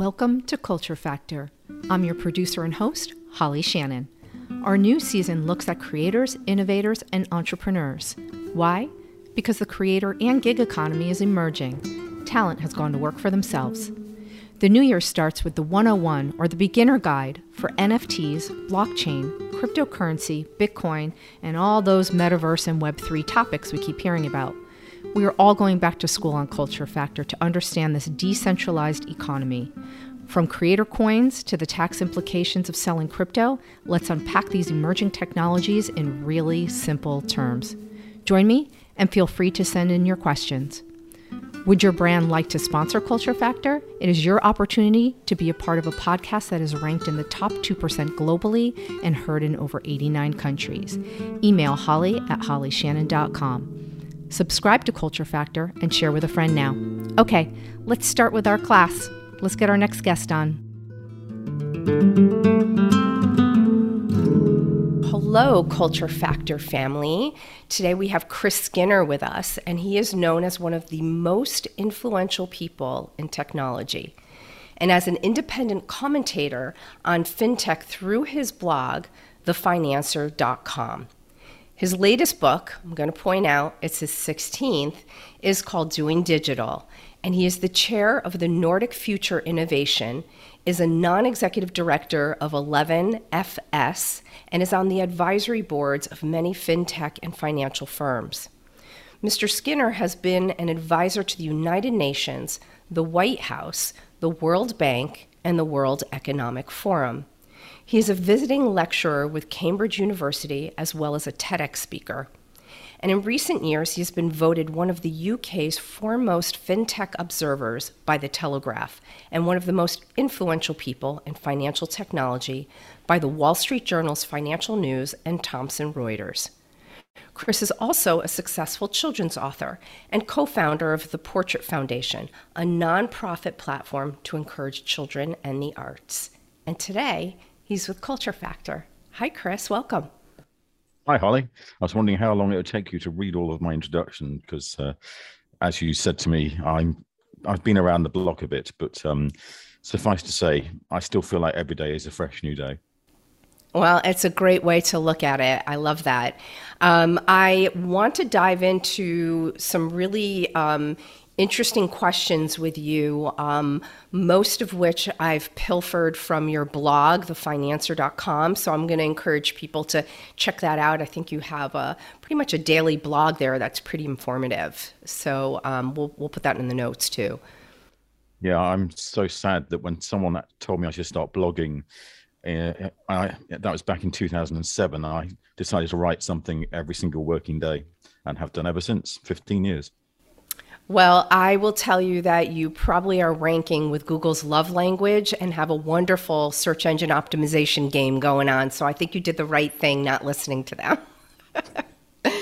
Welcome to Culture Factor. I'm your producer and host, Holly Shannon. Our new season looks at creators, innovators, and entrepreneurs. Why? Because the creator and gig economy is emerging. Talent has gone to work for themselves. The new year starts with the 101 or the beginner guide for NFTs, blockchain, cryptocurrency, Bitcoin, and all those metaverse and Web3 topics we keep hearing about. We are all going back to school on Culture Factor to understand this decentralized economy. From creator coins to the tax implications of selling crypto, let's unpack these emerging technologies in really simple terms. Join me and feel free to send in your questions. Would your brand like to sponsor Culture Factor? It is your opportunity to be a part of a podcast that is ranked in the top 2% globally and heard in over 89 countries. Email holly at hollyshannon.com. Subscribe to Culture Factor and share with a friend now. Okay, let's start with our class. Let's get our next guest on. Hello, Culture Factor family. Today we have Chris Skinner with us, and he is known as one of the most influential people in technology. And as an independent commentator on fintech through his blog, thefinanser.com. His latest book, I'm going to point out, it's his 16th, is called Doing Digital. And he is the chair of the Nordic Future Innovation is a non executive director of 11FS and is on the advisory boards of many fintech and financial firms. Mr. Skinner has been an advisor to the United Nations, the White House, the World Bank, and the World Economic Forum. He is a visiting lecturer with Cambridge University as well as a TEDx speaker and in recent years, he has been voted one of the UK's foremost fintech observers by The Telegraph and one of the most influential people in financial technology by the Wall Street Journal's Financial News and Thomson Reuters. Chris is also a successful children's author and co founder of the Portrait Foundation, a nonprofit platform to encourage children and the arts. And today, he's with Culture Factor. Hi, Chris. Welcome. Hi, Holly. I was wondering how long it would take you to read all of my introduction because, uh, as you said to me, I'm I've been around the block a bit, but um, suffice to say, I still feel like every day is a fresh new day. Well, it's a great way to look at it. I love that. Um, I want to dive into some really um, interesting questions with you, um, most of which I've pilfered from your blog, thefinanser.com. So I'm going to encourage people to check that out. I think you have a pretty much a daily blog there that's pretty informative. So um, we'll, we'll put that in the notes too. Yeah, I'm so sad that when someone told me I should start blogging, uh, I, that was back in 2007. I decided to write something every single working day and have done ever since 15 years. Well, I will tell you that you probably are ranking with Google's love language and have a wonderful search engine optimization game going on. So I think you did the right thing not listening to them.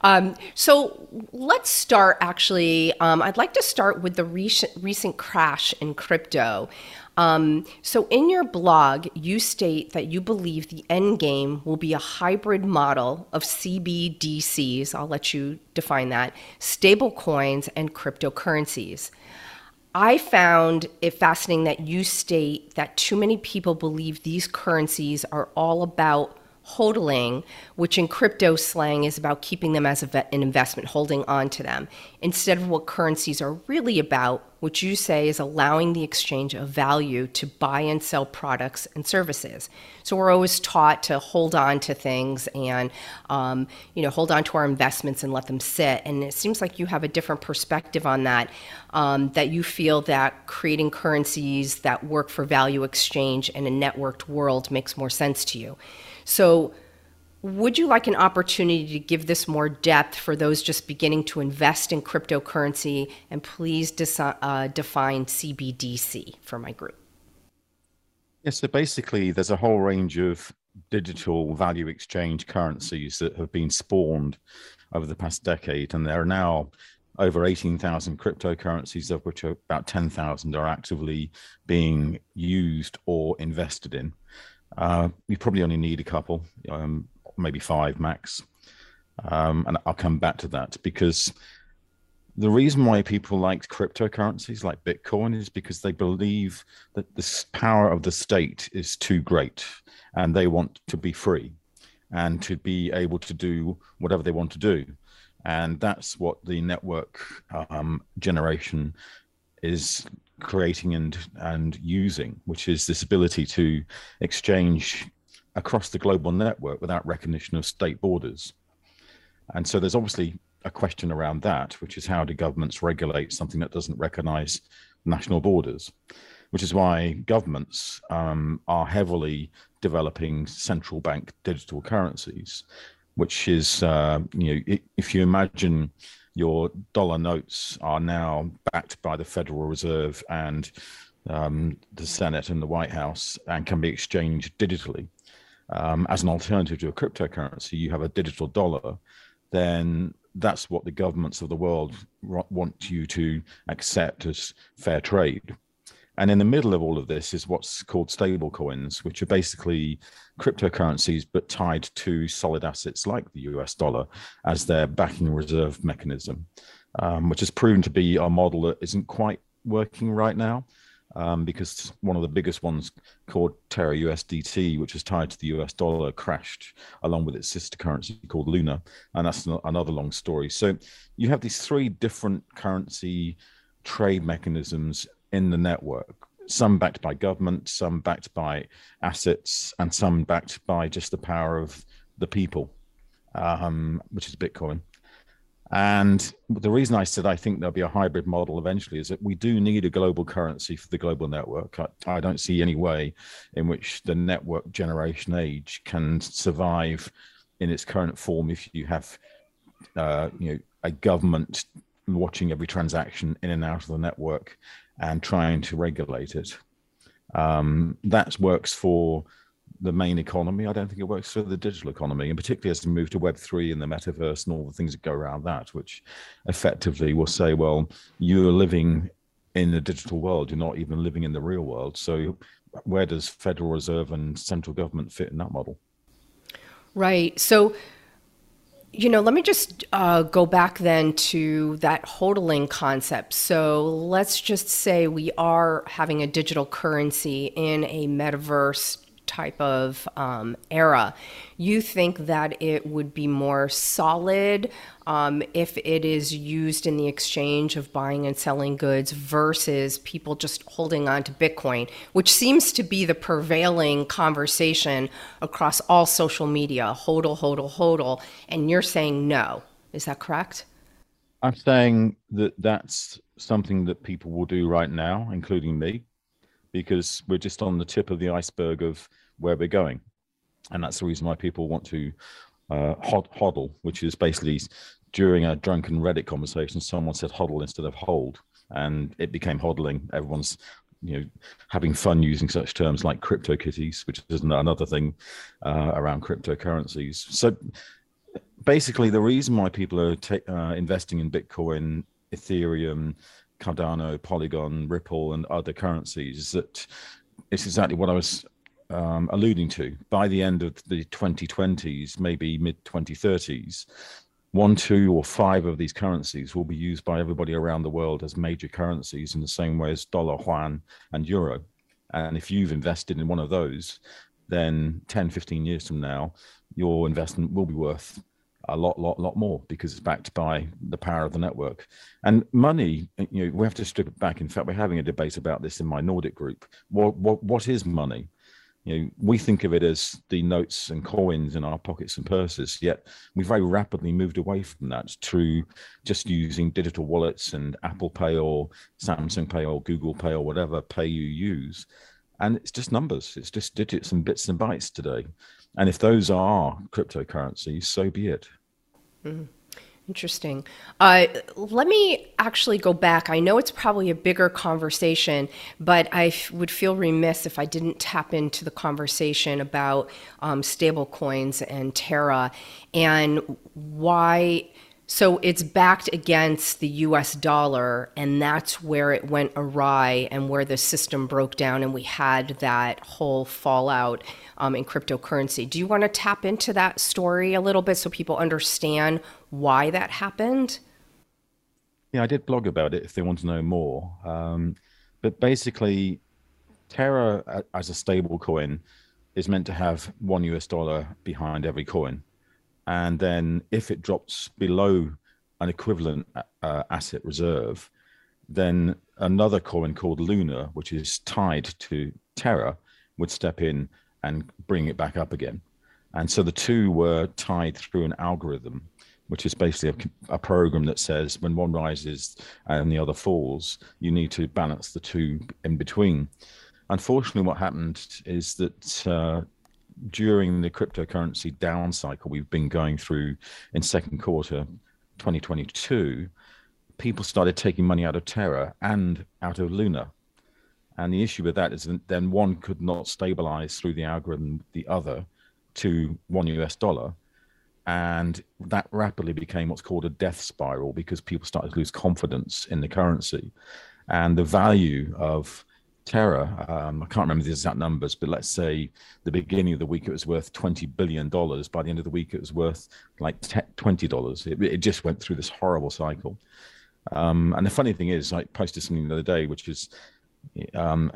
um, so let's start actually. Um, I'd like to start with the recent, recent crash in crypto. Um, so, in your blog, you state that you believe the end game will be a hybrid model of CBDCs. I'll let you define that, stable coins, and cryptocurrencies. I found it fascinating that you state that too many people believe these currencies are all about hodling, which in crypto slang is about keeping them as an investment, holding on to them, instead of what currencies are really about, which you say is allowing the exchange of value to buy and sell products and services. So we're always taught to hold on to things and, um, you know, hold on to our investments and let them sit. And it seems like you have a different perspective on that. Um, that you feel that creating currencies that work for value exchange in a networked world makes more sense to you. So, would you like an opportunity to give this more depth for those just beginning to invest in cryptocurrency? And please uh, define CBDC for my group. Yes, so basically, there's a whole range of digital value exchange currencies that have been spawned over the past decade, and there are now over 18,000 cryptocurrencies, of which about 10,000 are actively being used or invested in. Uh, we probably only need a couple, um, maybe five max. Um, and I'll come back to that because the reason why people like cryptocurrencies like Bitcoin is because they believe that the power of the state is too great and they want to be free and to be able to do whatever they want to do. And that's what the network um, generation is creating and and using, which is this ability to exchange across the global network without recognition of state borders. And so there's obviously a question around that, which is how do governments regulate something that doesn't recognize national borders? Which is why governments um, are heavily developing central bank digital currencies, which is, uh, you know, if you imagine your dollar notes are now backed by the Federal Reserve and um, the Senate and the White House and can be exchanged digitally. Um, as an alternative to a cryptocurrency, you have a digital dollar, then that's what the governments of the world want you to accept as fair trade. And in the middle of all of this is what's called stable coins, which are basically cryptocurrencies but tied to solid assets like the US dollar as their backing reserve mechanism, um, which has proven to be a model that isn't quite working right now. Um, because one of the biggest ones called Terra USDT, which is tied to the US dollar, crashed along with its sister currency called Luna. And that's another long story. So you have these three different currency trade mechanisms in the network. Some backed by government some backed by assets and some backed by just the power of the people um, which is bitcoin. And the reason i said i think there'll be a hybrid model eventually is that we do need a global currency for the global network. I, I don't see any way in which the network generation age can survive in its current form if you have uh, you know a government watching every transaction in and out of the network and trying to regulate it. Um, that works for the main economy. I don't think it works for the digital economy, and particularly as we move to Web three and the metaverse and all the things that go around that, which effectively will say, well, you're living in the digital world, you're not even living in the real world. So, where does Federal Reserve and central government fit in that model? Right. So you know, let me just uh, go back then to that hodling concept. So let's just say we are having a digital currency in a metaverse type of um, era, you think that it would be more solid um, if it is used in the exchange of buying and selling goods versus people just holding on to Bitcoin, which seems to be the prevailing conversation across all social media hodl, hodl, hodl. And you're saying no. Is that correct? I'm saying that that's something that people will do right now, including me because we're just on the tip of the iceberg of where we're going. And that's the reason why people want to uh, hod- hodl, which is basically during a drunken Reddit conversation, someone said hodl instead of hold, and it became hodling. Everyone's you know having fun using such terms like crypto kitties, which is another thing uh, around cryptocurrencies. So basically, the reason why people are ta- uh, investing in Bitcoin, Ethereum, Cardano, Polygon, Ripple, and other currencies is that it's exactly what I was um, alluding to. By the end of the 2020s, maybe mid 2030s, one, two, or five of these currencies will be used by everybody around the world as major currencies in the same way as dollar, yuan, and euro. And if you've invested in one of those, then 10, 15 years from now, your investment will be worth a lot, lot, lot more because it's backed by the power of the network. And money, you know, we have to strip it back. In fact, we're having a debate about this in my Nordic group. What, what, what is money? You know, we think of it as the notes and coins in our pockets and purses. Yet we very rapidly moved away from that to just using digital wallets and Apple Pay or Samsung Pay or Google Pay or whatever pay you use. And it's just numbers. It's just digits and bits and bytes today. And if those are cryptocurrencies, so be it. Mm-hmm. Interesting. Uh, let me actually go back. I know it's probably a bigger conversation, but I would feel remiss if I didn't tap into the conversation about um, stable coins and Terra and why so it's backed against the US dollar, and that's where it went awry and where the system broke down, and we had that whole fallout um, in cryptocurrency. Do you want to tap into that story a little bit so people understand why that happened? Yeah, I did blog about it if they want to know more. Um, but basically, Terra as a stable coin is meant to have one US dollar behind every coin. And then if it drops below an equivalent uh, asset reserve, then another coin called Luna, which is tied to Terra, would step in and bring it back up again. And so the two were tied through an algorithm, which is basically a, a, program that says when one rises and the other falls, you need to balance the two in between. Unfortunately, what happened is that uh, during the cryptocurrency down cycle we've been going through in second quarter 2022, people started taking money out of Terra and out of Luna. And the issue with that is that then one could not stabilize through the algorithm the other to one US dollar. And that rapidly became what's called a death spiral because people started to lose confidence in the currency. And the value of Terra, um, I can't remember the exact numbers, but let's say the beginning of the week it was worth $20 billion. By the end of the week, it was worth like $20. It, it just went through this horrible cycle. Um, and the funny thing is, I posted something the other day, which is um,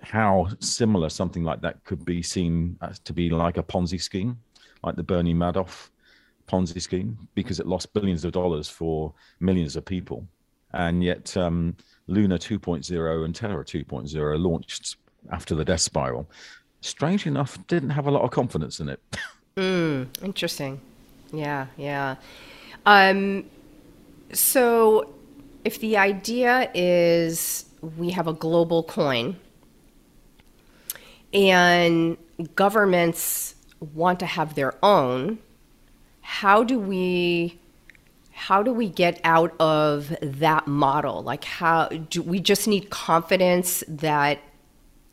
how similar something like that could be seen to be like a Ponzi scheme, like the Bernie Madoff Ponzi scheme, because it lost billions of dollars for millions of people. And yet, um, Luna 2.0 and Terra 2.0 launched after the death spiral. Strange enough, didn't have a lot of confidence in it. mm, interesting. Yeah, yeah. Um, so, if the idea is we have a global coin and governments want to have their own, how do we how do we get out of that model? Like how do we just need confidence that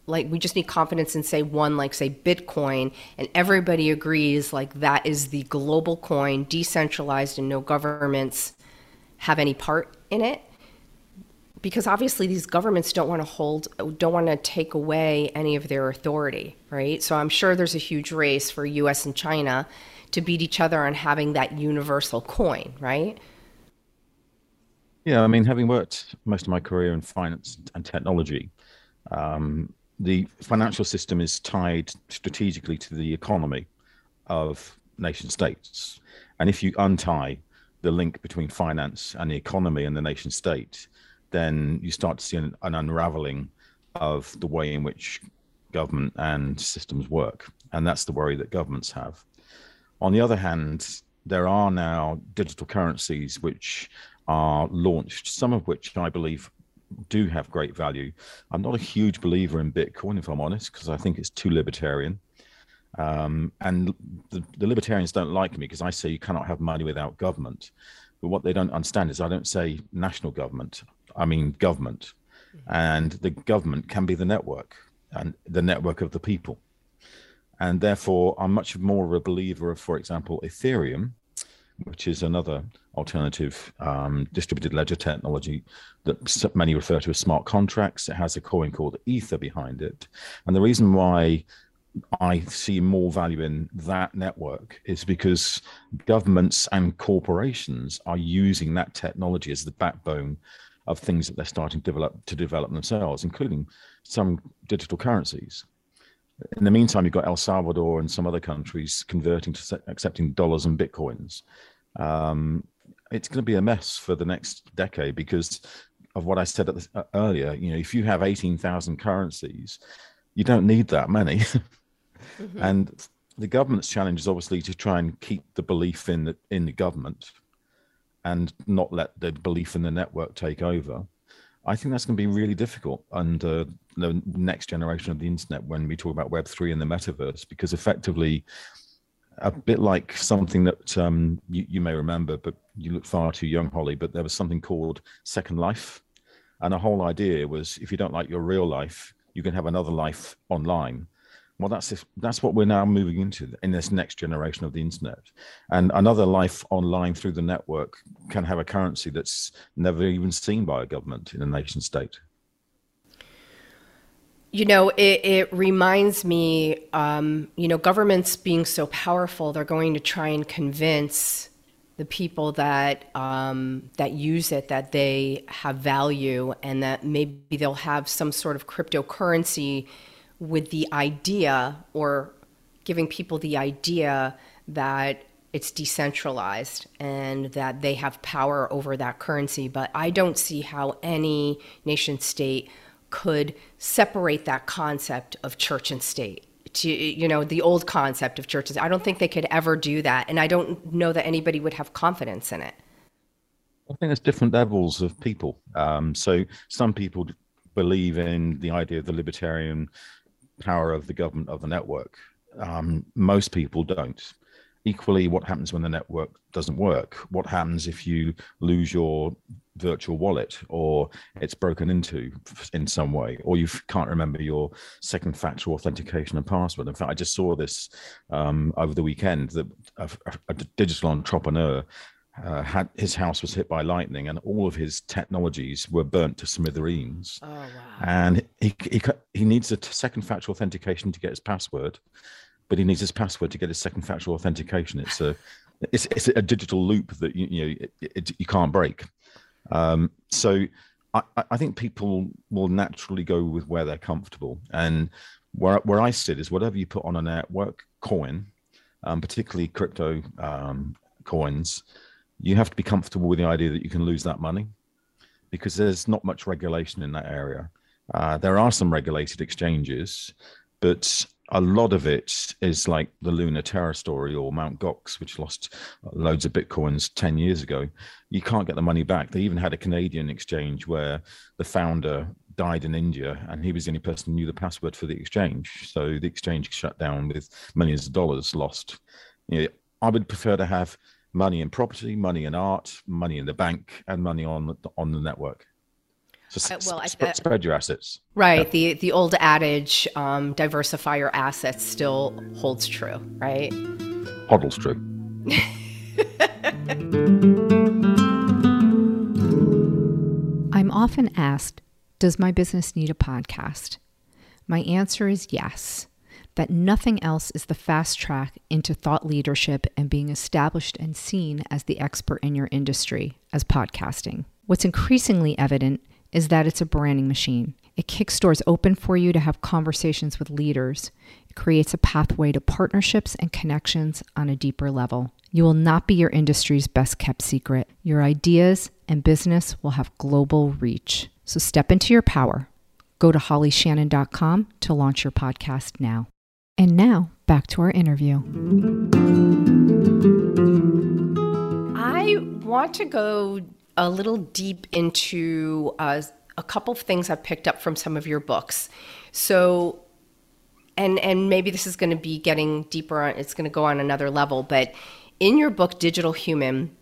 like we just need confidence in say one like say bitcoin and everybody agrees like that is the global coin decentralized and no governments have any part in it? Because obviously these governments don't want to hold don't want to take away any of their authority right? So i'm sure there's a huge race for us and china to beat each other on having that universal coin right yeah i mean having worked most of my career in finance and technology um, the financial system is tied strategically to the economy of nation states and if you untie the link between finance and the economy and the nation state then you start to see an, an unraveling of the way in which government and systems work. And that's the worry that governments have. On the other hand, there are now digital currencies which are launched, some of which I believe do have great value. I'm not a huge believer in Bitcoin, if I'm honest, because I think it's too libertarian. Um, and the, the, libertarians don't like me because I say you cannot have money without government. But what they don't understand is I don't say national government. I mean government, and the government can be the network and the network of the people. And therefore, I'm much more of a believer of, for example, Ethereum, which is another alternative um, distributed ledger technology that many refer to as smart contracts. It has a coin called Ether behind it. And the reason why I see more value in that network is because governments and corporations are using that technology as the backbone of things that they're starting to develop to develop themselves, including some digital currencies. In the meantime, you've got El Salvador and some other countries converting to accepting dollars and bitcoins. Um, it's going to be a mess for the next decade because of what I said the, uh, earlier. You know, if you have eighteen thousand currencies, you don't need that many. mm-hmm. And the government's challenge is obviously to try and keep the belief in the in the government and not let the belief in the network take over. I think that's going to be really difficult under the next generation of the internet when we talk about Web three and the metaverse, because effectively, a bit like something that um, you, you, may remember, but you look far too young, Holly. But there was something called Second Life, and the whole idea was if you don't like your real life, you can have another life online. Well, that's that's what we're now moving into in this next generation of the internet, and another life online through the network can have a currency that's never even seen by a government in a nation state. You know, it, it reminds me, um, you know, governments being so powerful, they're going to try and convince the people that um, that use it that they have value and that maybe they'll have some sort of cryptocurrency with the idea or giving people the idea that it's decentralized and that they have power over that currency but i don't see how any nation state could separate that concept of church and state to you know the old concept of churches. I don't think they could ever do that, and I don't know that anybody would have confidence in it. I think there's different levels of people. Um, so some people believe in the idea of the libertarian power of the government of the network. Um, most people don't. Equally what happens when the network doesn't work? What happens if you lose your virtual wallet or it's broken into in some way or you can't remember your second factor authentication and password? In fact i just saw this um, over the weekend that a, a digital entrepreneur uh, had his house was hit by lightning and all of his technologies were burnt to smithereens. Oh, wow. And he, he, he needs a second factor authentication to get his password but he needs his password to get his second factor authentication. It's a it's, it's a digital loop that you, you know it, it, you can't break. Um, so I, I think people will naturally go with where they're comfortable, and where where I sit is whatever you put on a network coin, um, particularly crypto um, coins, you have to be comfortable with the idea that you can lose that money, because there's not much regulation in that area. Uh, there are some regulated exchanges, but a lot of it is like the Luna Terra story or Mount Gox, which lost loads of bitcoins 10 years ago. You can't get the money back. They even had a Canadian exchange where the founder died in India and he was the only person who knew the password for the exchange. So the exchange shut down with millions of dollars lost. You know, I would prefer to have money in property, money in art, money in the bank, and money on on the network. So uh, well, sp- I, uh, spread your assets. Right. Yeah. The the old adage, um, diversify your assets, still holds true. Right. Hodls true. I'm often asked, does my business need a podcast? My answer is yes. That nothing else is the fast track into thought leadership and being established and seen as the expert in your industry as podcasting. What's increasingly evident is that it's a branding machine. It kicks doors open for you to have conversations with leaders. It creates a pathway to partnerships and connections on a deeper level. You will not be your industry's best kept secret. Your ideas and business will have global reach. So step into your power. Go to hollyshannon.com to launch your podcast now. And now, back to our interview. I want to go a little deep into uh, a couple of things I've picked up from some of your books. So, and and maybe this is going to be getting deeper. On, it's going to go on another level. But in your book, Digital Human,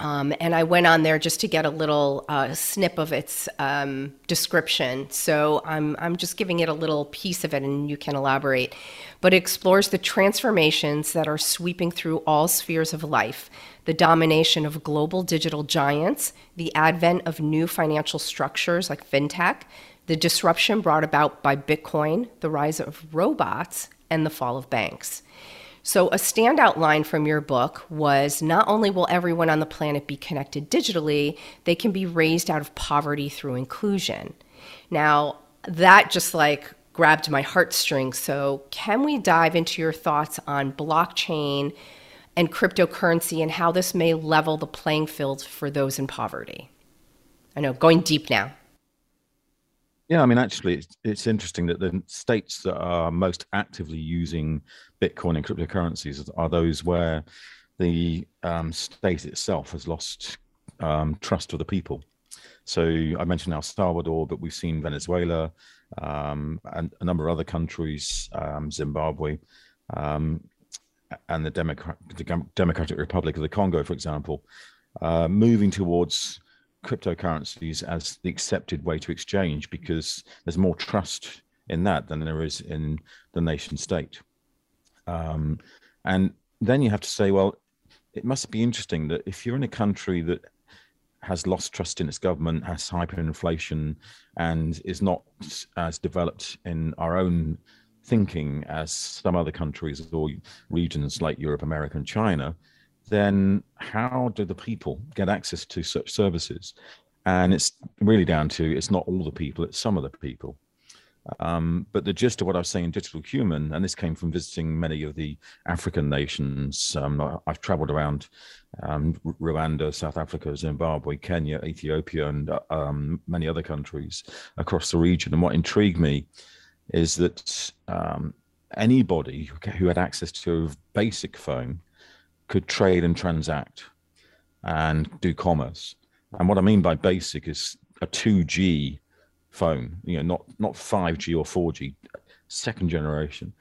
um, and I went on there just to get a little uh, snip of its um, description. So I'm, I'm just giving it a little piece of it and you can elaborate. But it explores the transformations that are sweeping through all spheres of life the domination of global digital giants, the advent of new financial structures like fintech, the disruption brought about by Bitcoin, the rise of robots, and the fall of banks. So, a standout line from your book was not only will everyone on the planet be connected digitally, they can be raised out of poverty through inclusion. Now, that just like grabbed my heartstrings. So, can we dive into your thoughts on blockchain and cryptocurrency and how this may level the playing field for those in poverty? I know, going deep now. Yeah, I mean, actually, it's, it's interesting that the states that are most actively using Bitcoin and cryptocurrencies are those where the um, state itself has lost um, trust of the people. So I mentioned El Salvador, but we've seen Venezuela um, and a number of other countries, um, Zimbabwe, um, and the, the Democratic Republic of the Congo, for example, uh, moving towards cryptocurrencies as the accepted way to exchange because there's more trust in that than there is in the nation state. Um, and then you have to say, well, it must be interesting that if you're in a country that has lost trust in its government, has hyperinflation, and is not as developed in our own thinking as some other countries or regions like Europe, America, and China, then how do the people get access to such services? And it's really down to it's not all the people, it's some of the people. Um, but the gist of what I was saying in Digital Human, and this came from visiting many of the African nations. Um, I've traveled around um, Rwanda, South Africa, Zimbabwe, Kenya, Ethiopia, and um, many other countries across the region. And what intrigued me is that um, anybody who had access to a basic phone could trade and transact and do commerce. And what I mean by basic is a 2G phone, you know, not not 5G or 4G, second generation.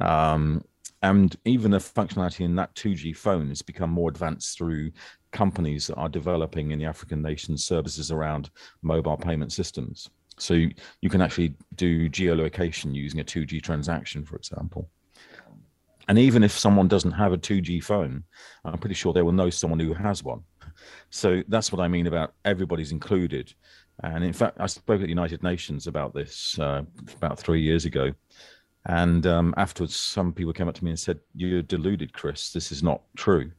Um, and even the functionality in that 2G phone has become more advanced through companies that are developing in the African nations services around mobile payment systems. So you, you can actually do geolocation using a 2G transaction, for example. And even if someone doesn't have a 2G phone, I'm pretty sure they will know someone who has one. So that's what I mean about everybody's included. And in fact, I spoke at the United Nations about this uh, about three years ago. And um, afterwards, some people came up to me and said, You're deluded, Chris. This is not true.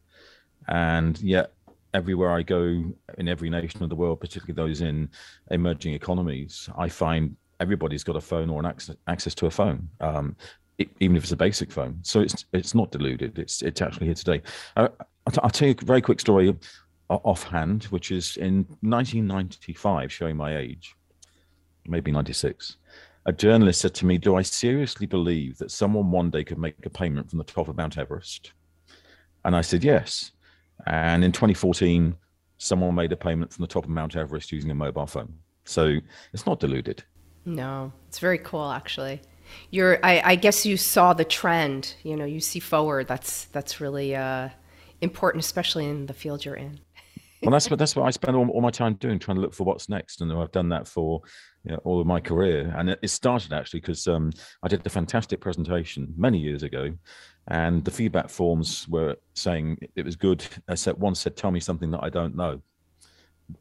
And yet, everywhere I go in every nation of the world, particularly those in emerging economies, I find everybody's got a phone or an access, access to a phone, um, it, even if it's a basic phone. So it's it's not deluded. It's it's actually here today. Uh, I'll, t- I'll tell you a very quick story offhand, which is in 1995, showing my age, maybe 96. A journalist said to me, Do I seriously believe that someone one day could make a payment from the top of Mount Everest? And I said, Yes. And in 2014, someone made a payment from the top of Mount Everest using a mobile phone. So it's not deluded. No, it's very cool, actually. You're, I, I guess you saw the trend. You know, you see forward. That's that's really uh, important, especially in the field you're in well, that's what that's what I spend all, all, my time doing, trying to look for what's next, and I've done that for you know, all of my career. And it, it started actually because um, I did a fantastic presentation many years ago, and the feedback forms were saying it was good. I said one said, "Tell me something that I don't know."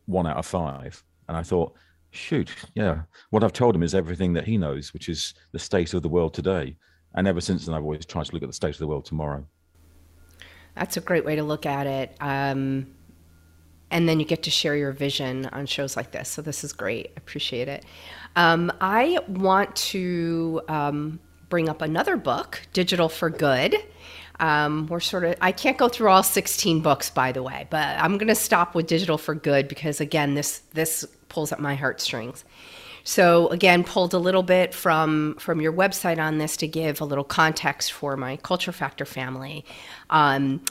One out of five, and I thought, shoot, yeah, what I've told him is everything that he knows, which is the state of the world today. And ever since then, I've always tried to look at the state of the world tomorrow. That's a great way to look at it. Um, and then you get to share your vision on shows like this. So this is great. I appreciate it. Um, I want to um, bring up another book, Digital for Good. Um, we're sort of, I can't go through all 16 books, by the way, but I'm going to stop with Digital for Good because, again, this this pulls at my heartstrings. So again, pulled a little bit from from your website on this to give a little context for my Culture Factor family. Um,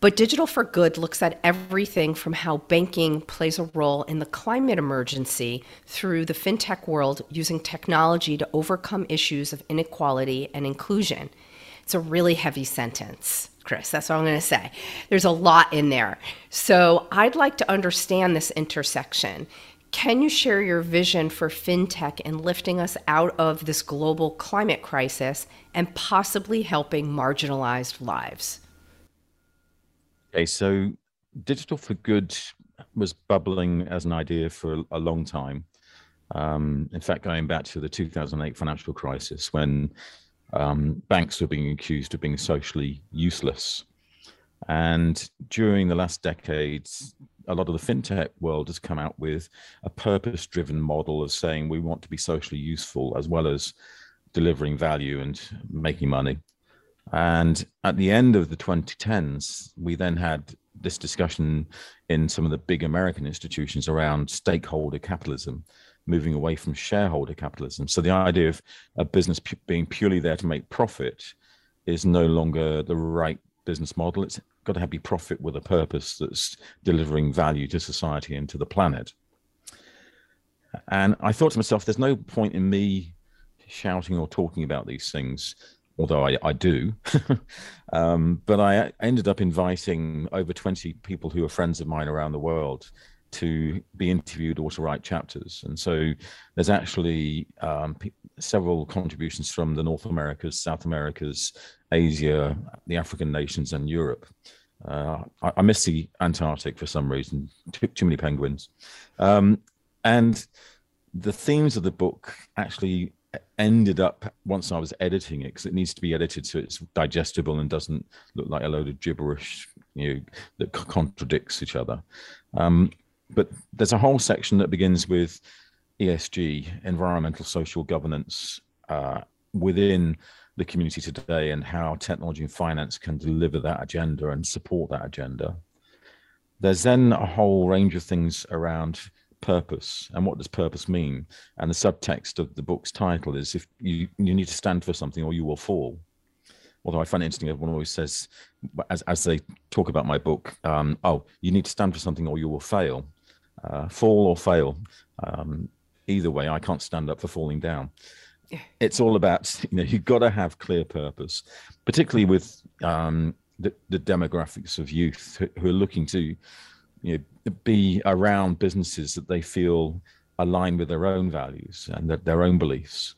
but Digital for Good looks at everything from how banking plays a role in the climate emergency through the fintech world using technology to overcome issues of inequality and inclusion. It's a really heavy sentence, Chris. That's what I'm going to say. There's a lot in there. So I'd like to understand this intersection. Can you share your vision for fintech in lifting us out of this global climate crisis and possibly helping marginalized lives? Okay, so digital for good was bubbling as an idea for a long time. Um, in fact, going back to the 2008 financial crisis, when um, banks were being accused of being socially useless. And during the last decades, a lot of the fintech world has come out with a purpose driven model of saying we want to be socially useful as well as delivering value and making money. And at the end of the 2010s, we then had this discussion in some of the big American institutions around stakeholder capitalism, moving away from shareholder capitalism. So the idea of a business pu- being purely there to make profit is no longer the right business model. It's got to have be profit with a purpose that's delivering value to society and to the planet. And I thought to myself, there's no point in me shouting or talking about these things although I, I do. um, but I ended up inviting over 20 people who are friends of mine around the world to be interviewed or to write chapters. And so there's actually um, p- several contributions from the North Americas, South Americas, Asia, the African nations, and Europe. Uh, I, I, miss the Antarctic for some reason, too, too many penguins. Um, and the themes of the book actually ended up once I was editing it because it needs to be edited so it's digestible and doesn't look like a load of gibberish you know, that contradicts each other. Um, but there's a whole section that begins with ESG, environmental social governance, uh, within the community today and how technology and finance can deliver that agenda and support that agenda. There's then a whole range of things around purpose and what does purpose mean? And the subtext of the book's title is if you you need to stand for something or you will fall. Although i find it interesting everyone always says as, as they talk about my book um, oh you need to stand for something or you will fail. Uh, fall or fail um, either way i can't stand up for falling down. It's all about you know you've got to have clear purpose particularly with um, the, the, demographics of youth who, who, are looking to you know be around businesses that they feel align with their own values and their, their own beliefs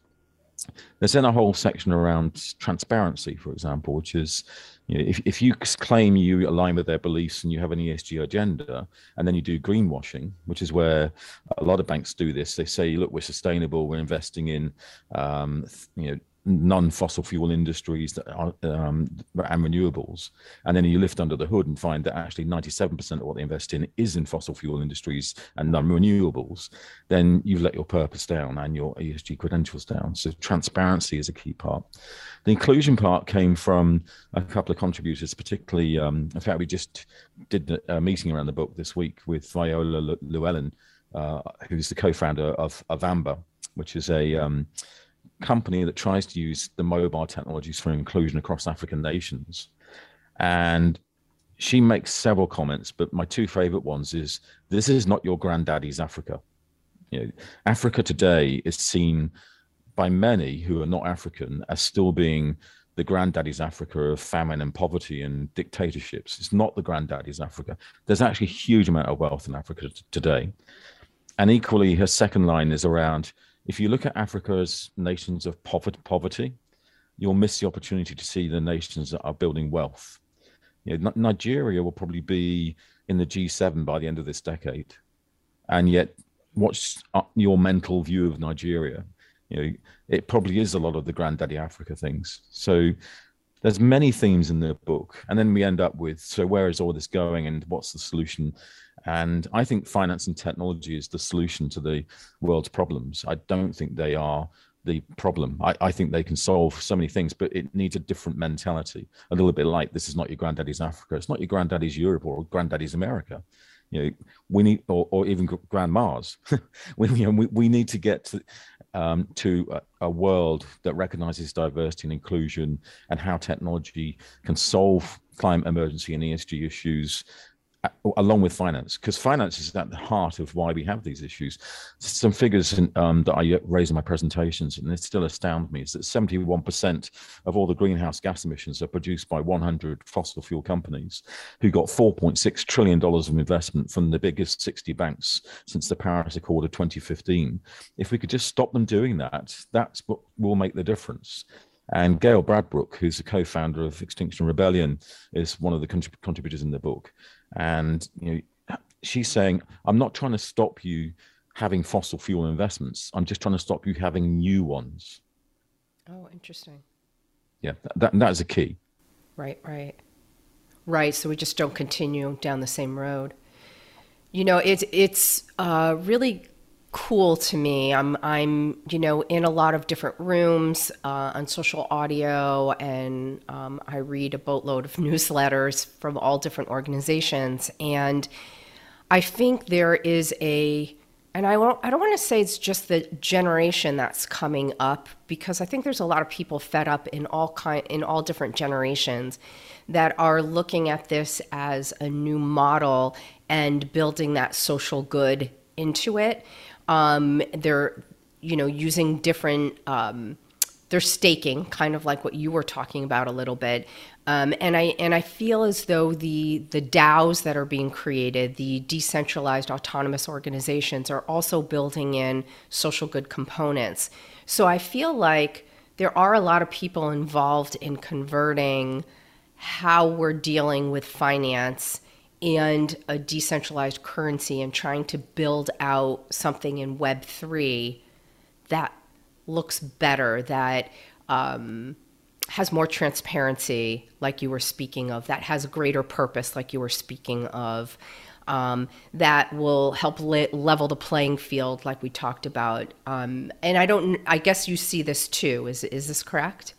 there's then a whole section around transparency for example which is you know, if, if you claim you align with their beliefs and you have an ESG agenda, and then you do greenwashing, which is where a lot of banks do this. They say, look, we're sustainable, we're investing in, um, you know, non-fossil fuel industries that are, um, and renewables. And then you lift under the hood and find that actually 97% of what they invest in is in fossil fuel industries and non-renewables then you've let your purpose down and your esg credentials down. So transparency is a key part. The inclusion part came from a couple of contributors particularly um, in fact we just did a meeting around the book this week with viola llewellyn uh, who's the co-founder of, of Ovamba which is a um, company that tries to use the mobile technologies for inclusion across African nations. And she makes several comments, but my two favorite ones is this is not your granddaddy's Africa. You know, Africa today is seen by many who are not African as still being the granddaddy's Africa of famine and poverty and dictatorships. It's not the granddaddy's Africa. There's actually a huge amount of wealth in Africa t- today. And equally, her second line is around if you look at Africa as nations of poverty, you'll miss the opportunity to see the nations that are building wealth. You know, Nigeria will probably be in the G7 by the end of this decade, and yet, what's uh, your mental view of Nigeria? You know, it probably is a lot of the granddaddy Africa things. So there's many themes in the book, and then we end up with so where is all this going, and what's the solution? And I think finance and technology is the solution to the world's problems. I don't think they are the problem. I, I, think they can solve so many things, but it needs a different mentality. A little bit like this is not your granddaddy's Africa. It's not your granddaddy's Europe or granddaddy's America. You know, we need, or, or even grandma's. we, you know, we, we need to get to, um, to a, a, world that recognizes diversity and inclusion and how technology can solve climate emergency and ESG issues along with finance, because finance is at the heart of why we have these issues. Some figures in, um, that I raise in my presentations, and it still astound me, is that 71% of all the greenhouse gas emissions are produced by 100 fossil fuel companies who got $4.6 trillion of investment from the biggest 60 banks since the Paris Accord of 2015. If we could just stop them doing that, that's what will make the difference. And Gail Bradbrook, who's the co-founder of Extinction Rebellion, is one of the contrib- contributors in the book. And you know, she's saying, "I'm not trying to stop you having fossil fuel investments. I'm just trying to stop you having new ones." Oh, interesting. Yeah, that that is a key. Right, right, right. So we just don't continue down the same road. You know, it's it's uh, really cool to me. I'm I'm you know in a lot of different rooms uh, on social audio, and um, I read a boatload of newsletters from all different organizations, and I think there is a and I won't, I don't want to say it's just the generation that's coming up because I think there's a lot of people fed up in all kind in all different generations that are looking at this as a new model and building that social good into it. Um, they're, you know, using different. Um, they're staking, kind of like what you were talking about a little bit. Um, and I and I feel as though the the DAOs that are being created, the decentralized autonomous organizations, are also building in social good components. So I feel like there are a lot of people involved in converting how we're dealing with finance and a decentralized currency and trying to build out something in Web3 that looks better, that um, has more transparency, like you were speaking of, that has greater purpose, like you were speaking of, um, that will help level the playing field, like we talked about. Um, and I don't, I guess you see this too. Is is this correct?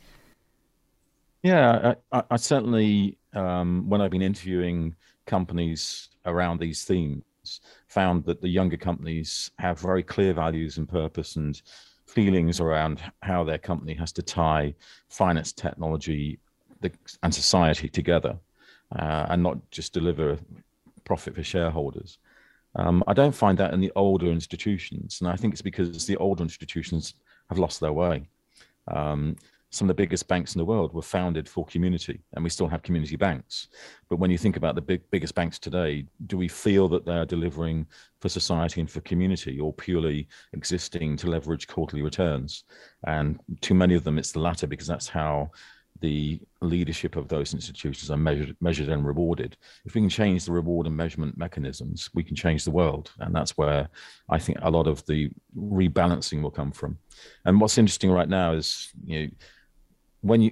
Yeah, I, I certainly, um, when I've been interviewing companies around these themes, found that the younger companies have very clear values and purpose and feelings around how their company has to tie finance, technology, and society together, uh, and not just deliver profit for shareholders. Um, I don't find that in the older institutions, and I think it's because the older institutions have lost their way. Um, some of the biggest banks in the world were founded for community, and we still have community banks. But when you think about the big, biggest banks today, do we feel that they're delivering for society and for community, or purely existing to leverage quarterly returns? And too many of them, it's the latter because that's how the leadership of those institutions are measured, measured and rewarded. If we can change the reward and measurement mechanisms, we can change the world, and that's where I think a lot of the rebalancing will come from. And what's interesting right now is you know when you,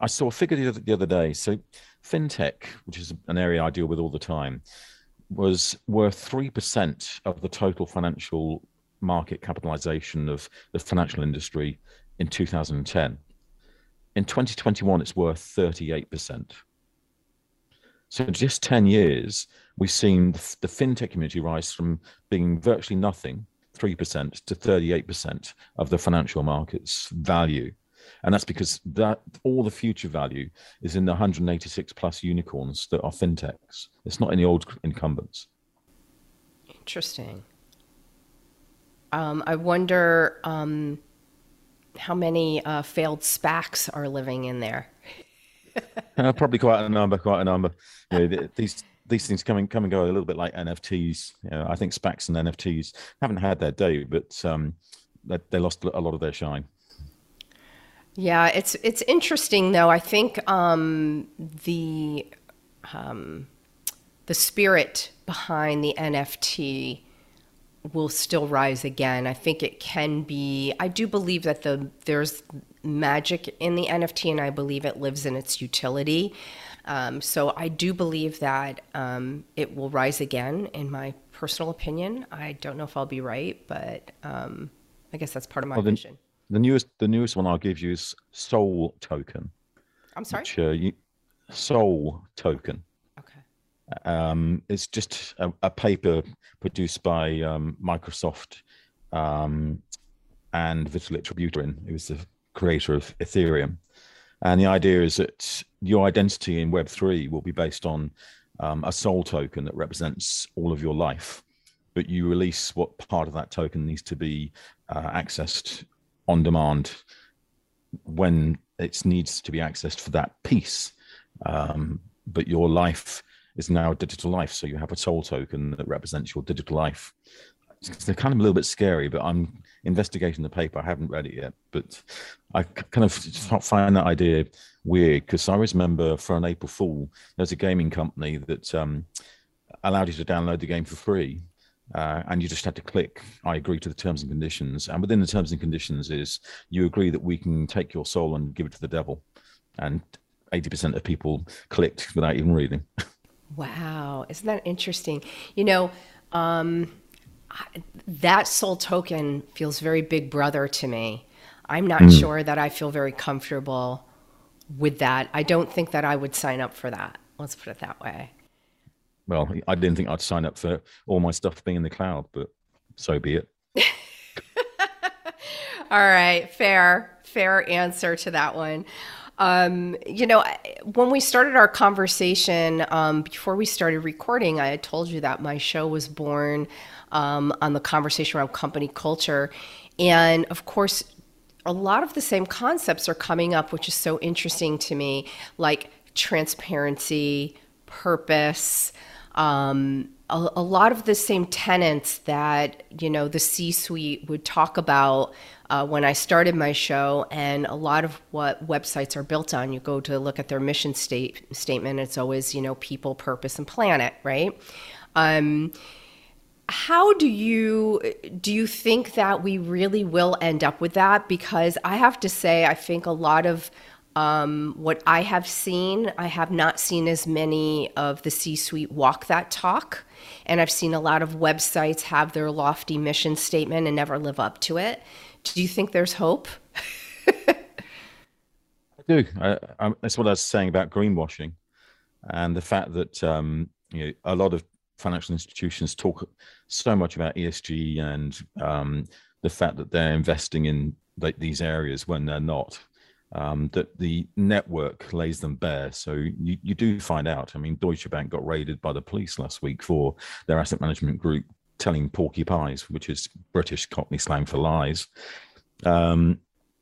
I saw a figure the other, the other day. So, fintech, which is an area I deal with all the time, was worth three percent of the total financial market capitalization of the financial industry in 2010. In 2021, it's worth 38 percent. So, in just 10 years, we've seen the fintech community rise from being virtually nothing, 3%, to 38% of the financial market's value and that's because that all the future value is in the 186 plus unicorns that are fintechs. It's not in the old incumbents. Interesting. Um, I wonder um, how many uh, failed SPACs are living in there. uh, probably quite a number. Quite a number. You know, these these things come and come and go a little bit like NFTs. You know, I think SPACs and NFTs haven't had their day, but um, they, they lost a lot of their shine. Yeah, it's it's interesting though. I think um, the um, the spirit behind the NFT will still rise again. I think it can be. I do believe that the there's magic in the NFT, and I believe it lives in its utility. Um, so I do believe that um, it will rise again. In my personal opinion, I don't know if I'll be right, but um, I guess that's part of my well, vision the newest the newest one I'll give you is Soul Token. I'm sorry. Which, uh, you, Soul Token. Okay. Um, it's just a, a, paper produced by um, Microsoft um, and Vitalik Buterin, who was the creator of Ethereum. And the idea is that your identity in Web3 will be based on um, a soul token that represents all of your life. But you release what part of that token needs to be uh, accessed on demand when it needs to be accessed for that piece. Um, but your life is now a digital life, so you have a soul token that represents your digital life. They're kind of a little bit scary, but I'm investigating the paper. I haven't read it yet, but I kind of find that idea weird because I always remember for an April Fool, there's a gaming company that um, allowed you to download the game for free uh, and you just had to click i agree to the terms and conditions. And within the terms and conditions is you agree that we can take your soul and give it to the devil. And 80% of people clicked without even reading. Wow. Isn't that interesting? You know um, that soul token feels very big brother to me. I'm not mm. sure that i feel very comfortable with that. I don't think that i would sign up for that. Let's put it that way well, I didn't think I'd sign up for all my stuff being in the cloud, but so be it. all right, fair, fair answer to that one. Um, you know, when we started our conversation, um, before we started recording, I had told you that my show was born um, on the conversation around company culture. And of course, a lot of the same concepts are coming up, which is so interesting to me, like transparency, purpose, um, a, a, lot of the same tenants that you know the C-suite would talk about uh, when I started my show, and a lot of what websites are built on. You go to look at their mission state statement; it's always you know people, purpose, and planet, right? Um, how do you do you think that we really will end up with that because i have to say i think a lot of Um, what I have seen, I have not seen as many of the C suite walk that talk. And I've seen a lot of websites have their lofty mission statement and never live up to it. Do you think there's hope? I do. I, I, that's what I was saying about greenwashing and the fact that um, you know, a lot of financial institutions talk so much about ESG and um, the fact that they're investing in these areas when they're not um, that the network lays them bare. So you, you do find out. I mean, Deutsche Bank got raided by the police last week for their asset management group telling porky pies, which is British Cockney slang for lies, um,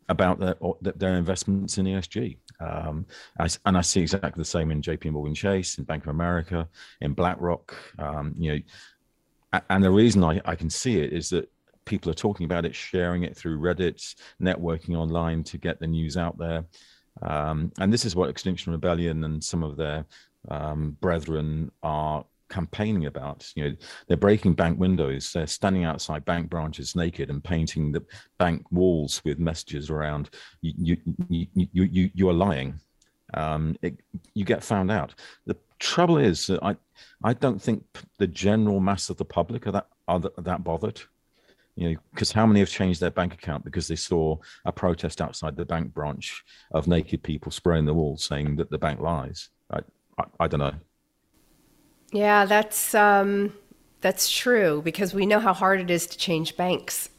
about their, their investments in ESG. Um, and I see exactly the same in JP Morgan Chase, in Bank of America, in BlackRock. Um, you know, and the reason I, I can see it is that people are talking about it, sharing it through Reddit, networking online to get the news out there. Um, and this is what Extinction Rebellion and some of their um, brethren are campaigning about. You know, they're breaking bank windows, they're standing outside bank branches naked and painting the bank walls with messages around you. You you you you, are lying. Um, it, you get found out. The trouble is I I don't think the general mass of the public are that are that bothered you know because how many have changed their bank account because they saw a protest outside the bank branch of naked people spraying the walls saying that the bank lies? I i, I don't know. Yeah that's um that's true because we know how hard it is to change banks.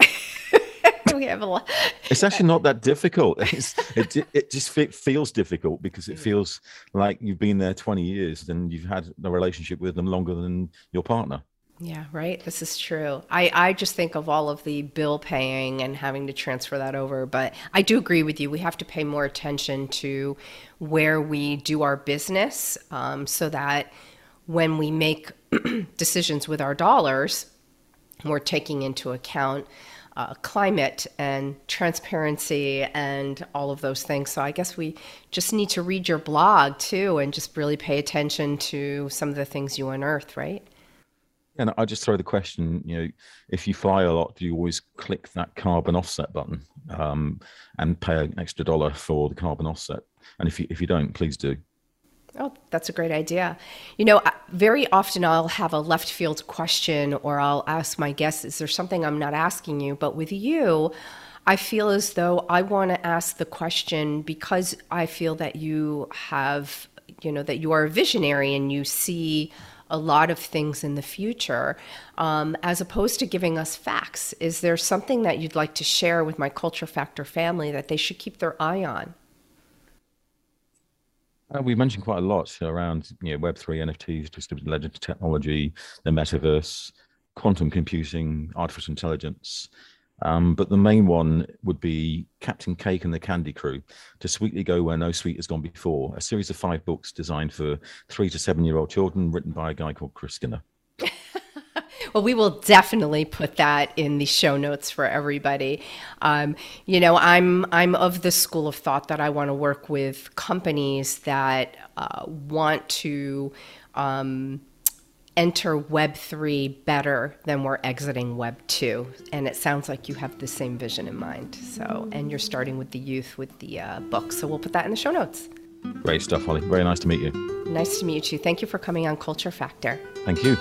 We have a lot. It's actually not that difficult. It's, it, it just feels difficult because it feels like you've been there 20 years and you've had a relationship with them longer than your partner yeah, right. This is true. I, I just think of all of the bill paying and having to transfer that over. But I do agree with you. We have to pay more attention to where we do our business um, so that when we make decisions with our dollars, we're taking into account uh, climate and transparency and all of those things. So I guess we just need to read your blog too and just really pay attention to some of the things you unearth, right? And I just throw the question, you know, if you fly a lot, do you always click that carbon offset button um, and pay an extra dollar for the carbon offset? And if you, if you don't, please do. Oh, that's a great idea. You know, very often I'll have a left field question or I'll ask my guests, is there something I'm not asking you? But with you, I feel as though I want to ask the question because I feel that you have, you know, that you are a visionary and you see a lot of things in the future, um, as opposed to giving us facts. Is there something that you'd like to share with my Culture Factor family that they should keep their eye on? Uh, we mentioned quite a lot around you know, Web three, NFTs, distributed ledger technology, the metaverse, quantum computing, artificial intelligence. Um, but the main one would be Captain Cake and the Candy Crew to sweetly go where no sweet has gone before. A series of five books designed for three to seven year old children, written by a guy called Chris Skinner. well, we will definitely put that in the show notes for everybody. Um, you know, I'm I'm of the school of thought that I want to work with companies that uh, want to. Um, enter Web 3 better than we're exiting Web 2. And it sounds like you have the same vision in mind. So, and you're starting with the youth with the uh, book. So we'll put that in the show notes. Great stuff, Holly. Very nice to meet you. Nice to meet you too. Thank you for coming on Culture Factor. Thank you.